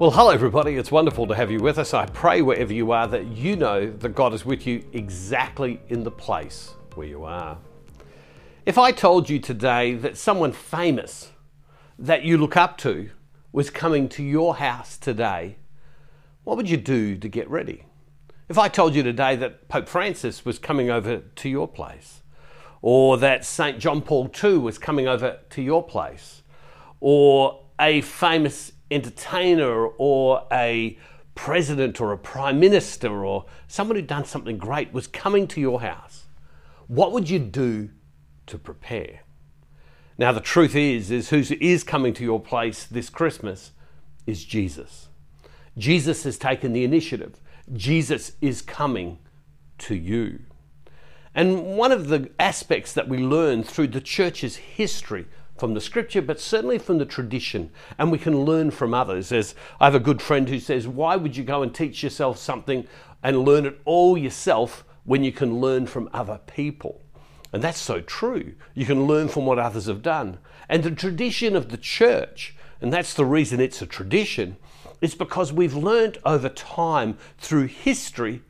Well, hello, everybody. It's wonderful to have you with us. I pray wherever you are that you know that God is with you exactly in the place where you are. If I told you today that someone famous that you look up to was coming to your house today, what would you do to get ready? If I told you today that Pope Francis was coming over to your place, or that St. John Paul II was coming over to your place, or a famous entertainer or a president or a prime minister or someone who'd done something great was coming to your house, what would you do to prepare? Now the truth is is who is coming to your place this Christmas is Jesus. Jesus has taken the initiative. Jesus is coming to you. And one of the aspects that we learn through the church's history from the scripture, but certainly from the tradition, and we can learn from others. As I have a good friend who says, Why would you go and teach yourself something and learn it all yourself when you can learn from other people? And that's so true. You can learn from what others have done. And the tradition of the church, and that's the reason it's a tradition, is because we've learned over time through history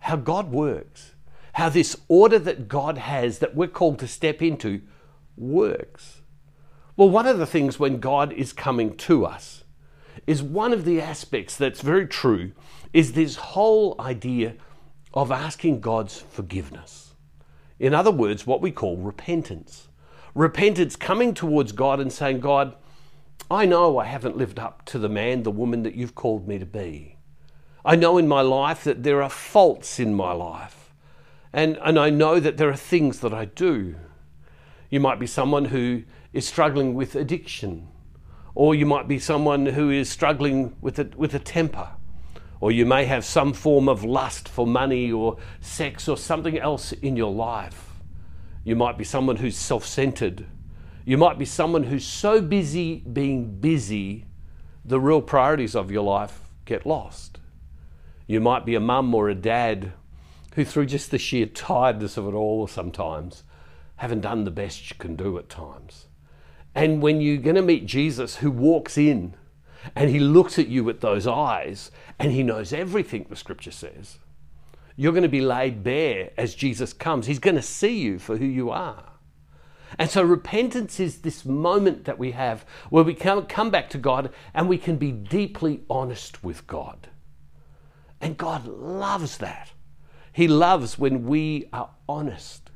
how God works, how this order that God has that we're called to step into works. Well, one of the things when God is coming to us is one of the aspects that's very true is this whole idea of asking God's forgiveness. In other words, what we call repentance. Repentance coming towards God and saying, God, I know I haven't lived up to the man, the woman that you've called me to be. I know in my life that there are faults in my life. And, and I know that there are things that I do. You might be someone who is struggling with addiction, or you might be someone who is struggling with a, with a temper, or you may have some form of lust for money or sex or something else in your life. You might be someone who's self centered. You might be someone who's so busy being busy, the real priorities of your life get lost. You might be a mum or a dad who, through just the sheer tiredness of it all, sometimes haven't done the best you can do at times. And when you're going to meet Jesus who walks in and he looks at you with those eyes and he knows everything the scripture says, you're going to be laid bare as Jesus comes. He's going to see you for who you are. And so repentance is this moment that we have where we can come back to God and we can be deeply honest with God. And God loves that. He loves when we are honest.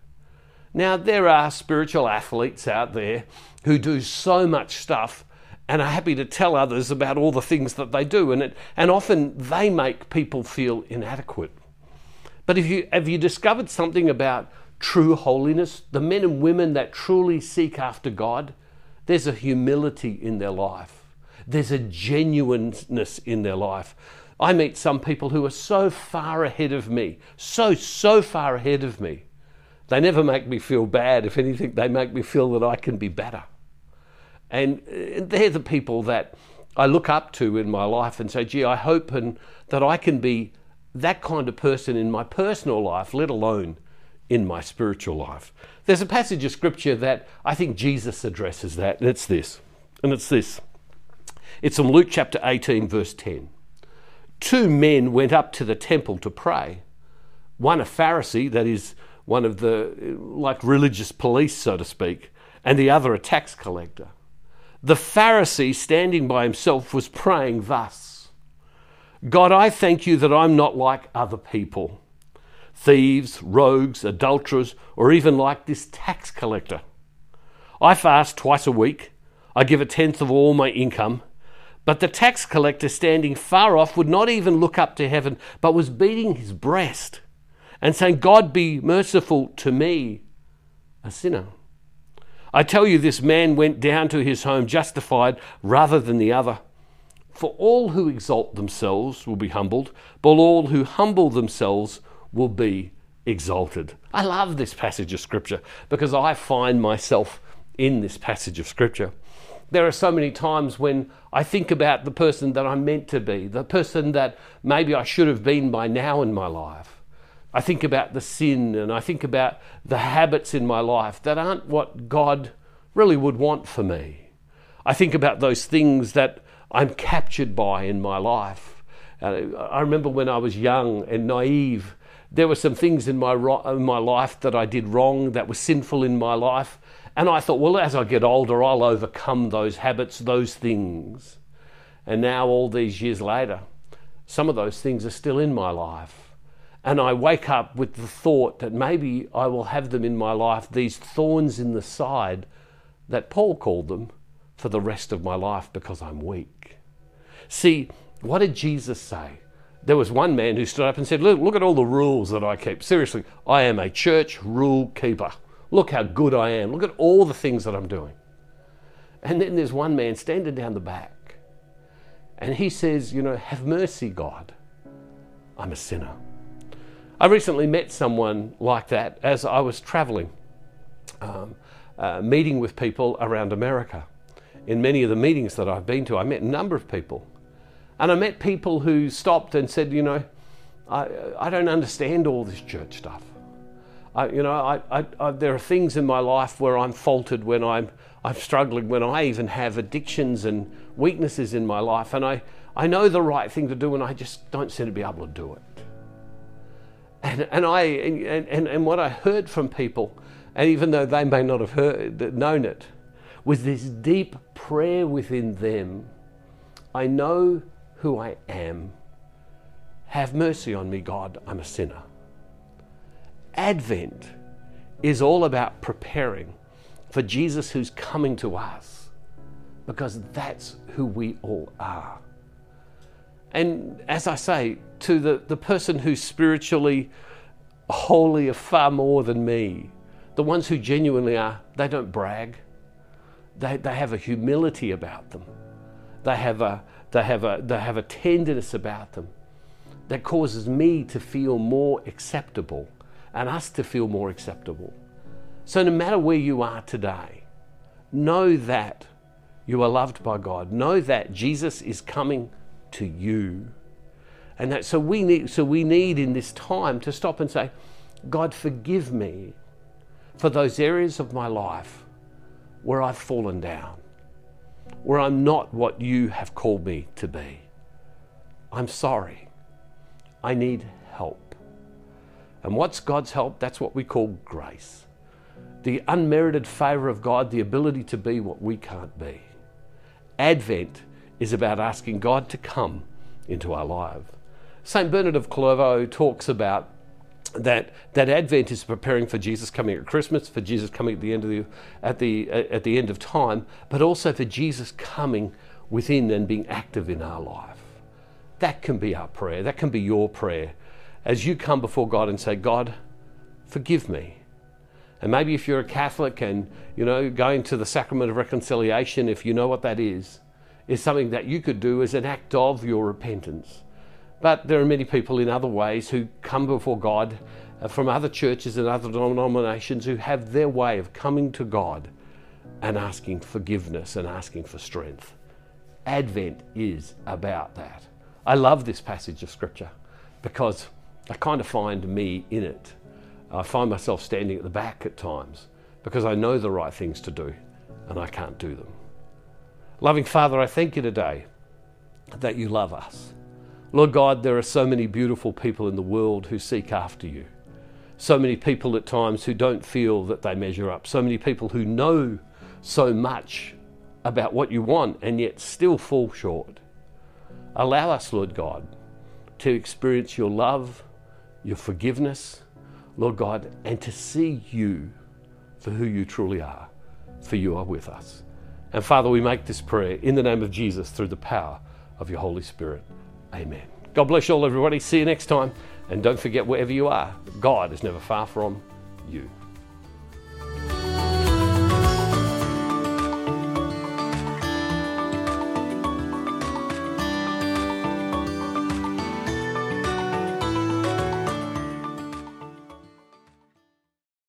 Now, there are spiritual athletes out there who do so much stuff and are happy to tell others about all the things that they do, and, it, and often they make people feel inadequate. But if you, have you discovered something about true holiness, the men and women that truly seek after God, there's a humility in their life, there's a genuineness in their life. I meet some people who are so far ahead of me, so, so far ahead of me they never make me feel bad. If anything, they make me feel that I can be better. And they're the people that I look up to in my life and say, gee, I hope and that I can be that kind of person in my personal life, let alone in my spiritual life. There's a passage of scripture that I think Jesus addresses that, and it's this. And it's this. It's from Luke chapter 18, verse 10. Two men went up to the temple to pray. One a Pharisee, that is, one of the like religious police, so to speak, and the other a tax collector. The Pharisee, standing by himself, was praying thus God, I thank you that I'm not like other people thieves, rogues, adulterers, or even like this tax collector. I fast twice a week, I give a tenth of all my income. But the tax collector, standing far off, would not even look up to heaven, but was beating his breast and saying, God be merciful to me, a sinner. I tell you, this man went down to his home justified rather than the other. For all who exalt themselves will be humbled, but all who humble themselves will be exalted. I love this passage of Scripture because I find myself in this passage of Scripture. There are so many times when I think about the person that I'm meant to be, the person that maybe I should have been by now in my life. I think about the sin and I think about the habits in my life that aren't what God really would want for me. I think about those things that I'm captured by in my life. I remember when I was young and naive, there were some things in my, in my life that I did wrong, that were sinful in my life. And I thought, well, as I get older, I'll overcome those habits, those things. And now, all these years later, some of those things are still in my life. And I wake up with the thought that maybe I will have them in my life, these thorns in the side that Paul called them, for the rest of my life because I'm weak. See, what did Jesus say? There was one man who stood up and said, Look, look at all the rules that I keep. Seriously, I am a church rule keeper. Look how good I am. Look at all the things that I'm doing. And then there's one man standing down the back and he says, You know, have mercy, God. I'm a sinner. I recently met someone like that as I was traveling, um, uh, meeting with people around America. In many of the meetings that I've been to, I met a number of people. And I met people who stopped and said, You know, I, I don't understand all this church stuff. I, you know, I, I, I, there are things in my life where I'm faltered, when I'm, I'm struggling, when I even have addictions and weaknesses in my life, and I, I know the right thing to do, and I just don't seem to be able to do it. And, and, I, and, and, and what I heard from people, and even though they may not have heard, known it, was this deep prayer within them I know who I am. Have mercy on me, God, I'm a sinner. Advent is all about preparing for Jesus who's coming to us because that's who we all are. And as I say, to the, the person who's spiritually holy far more than me, the ones who genuinely are, they don't brag. They, they have a humility about them. They have a, they, have a, they have a tenderness about them that causes me to feel more acceptable and us to feel more acceptable. So, no matter where you are today, know that you are loved by God. Know that Jesus is coming to you. And that so we need so we need in this time to stop and say, God forgive me for those areas of my life where I've fallen down, where I'm not what you have called me to be. I'm sorry. I need help. And what's God's help? That's what we call grace. The unmerited favour of God, the ability to be what we can't be. Advent is about asking God to come into our life. St. Bernard of Clairvaux talks about that, that Advent is preparing for Jesus coming at Christmas, for Jesus coming at the end of the, at the, uh, at the end of time, but also for Jesus coming within and being active in our life. That can be our prayer. That can be your prayer as you come before God and say, God, forgive me. And maybe if you're a Catholic and, you know, going to the sacrament of reconciliation, if you know what that is, is something that you could do as an act of your repentance. But there are many people in other ways who come before God uh, from other churches and other denominations who have their way of coming to God and asking forgiveness and asking for strength. Advent is about that. I love this passage of Scripture because I kind of find me in it. I find myself standing at the back at times because I know the right things to do and I can't do them. Loving Father, I thank you today that you love us. Lord God, there are so many beautiful people in the world who seek after you. So many people at times who don't feel that they measure up. So many people who know so much about what you want and yet still fall short. Allow us, Lord God, to experience your love your forgiveness, Lord God, and to see you for who you truly are, for you are with us. And Father, we make this prayer in the name of Jesus through the power of your Holy Spirit. Amen. God bless you all, everybody. See you next time. And don't forget, wherever you are, God is never far from you.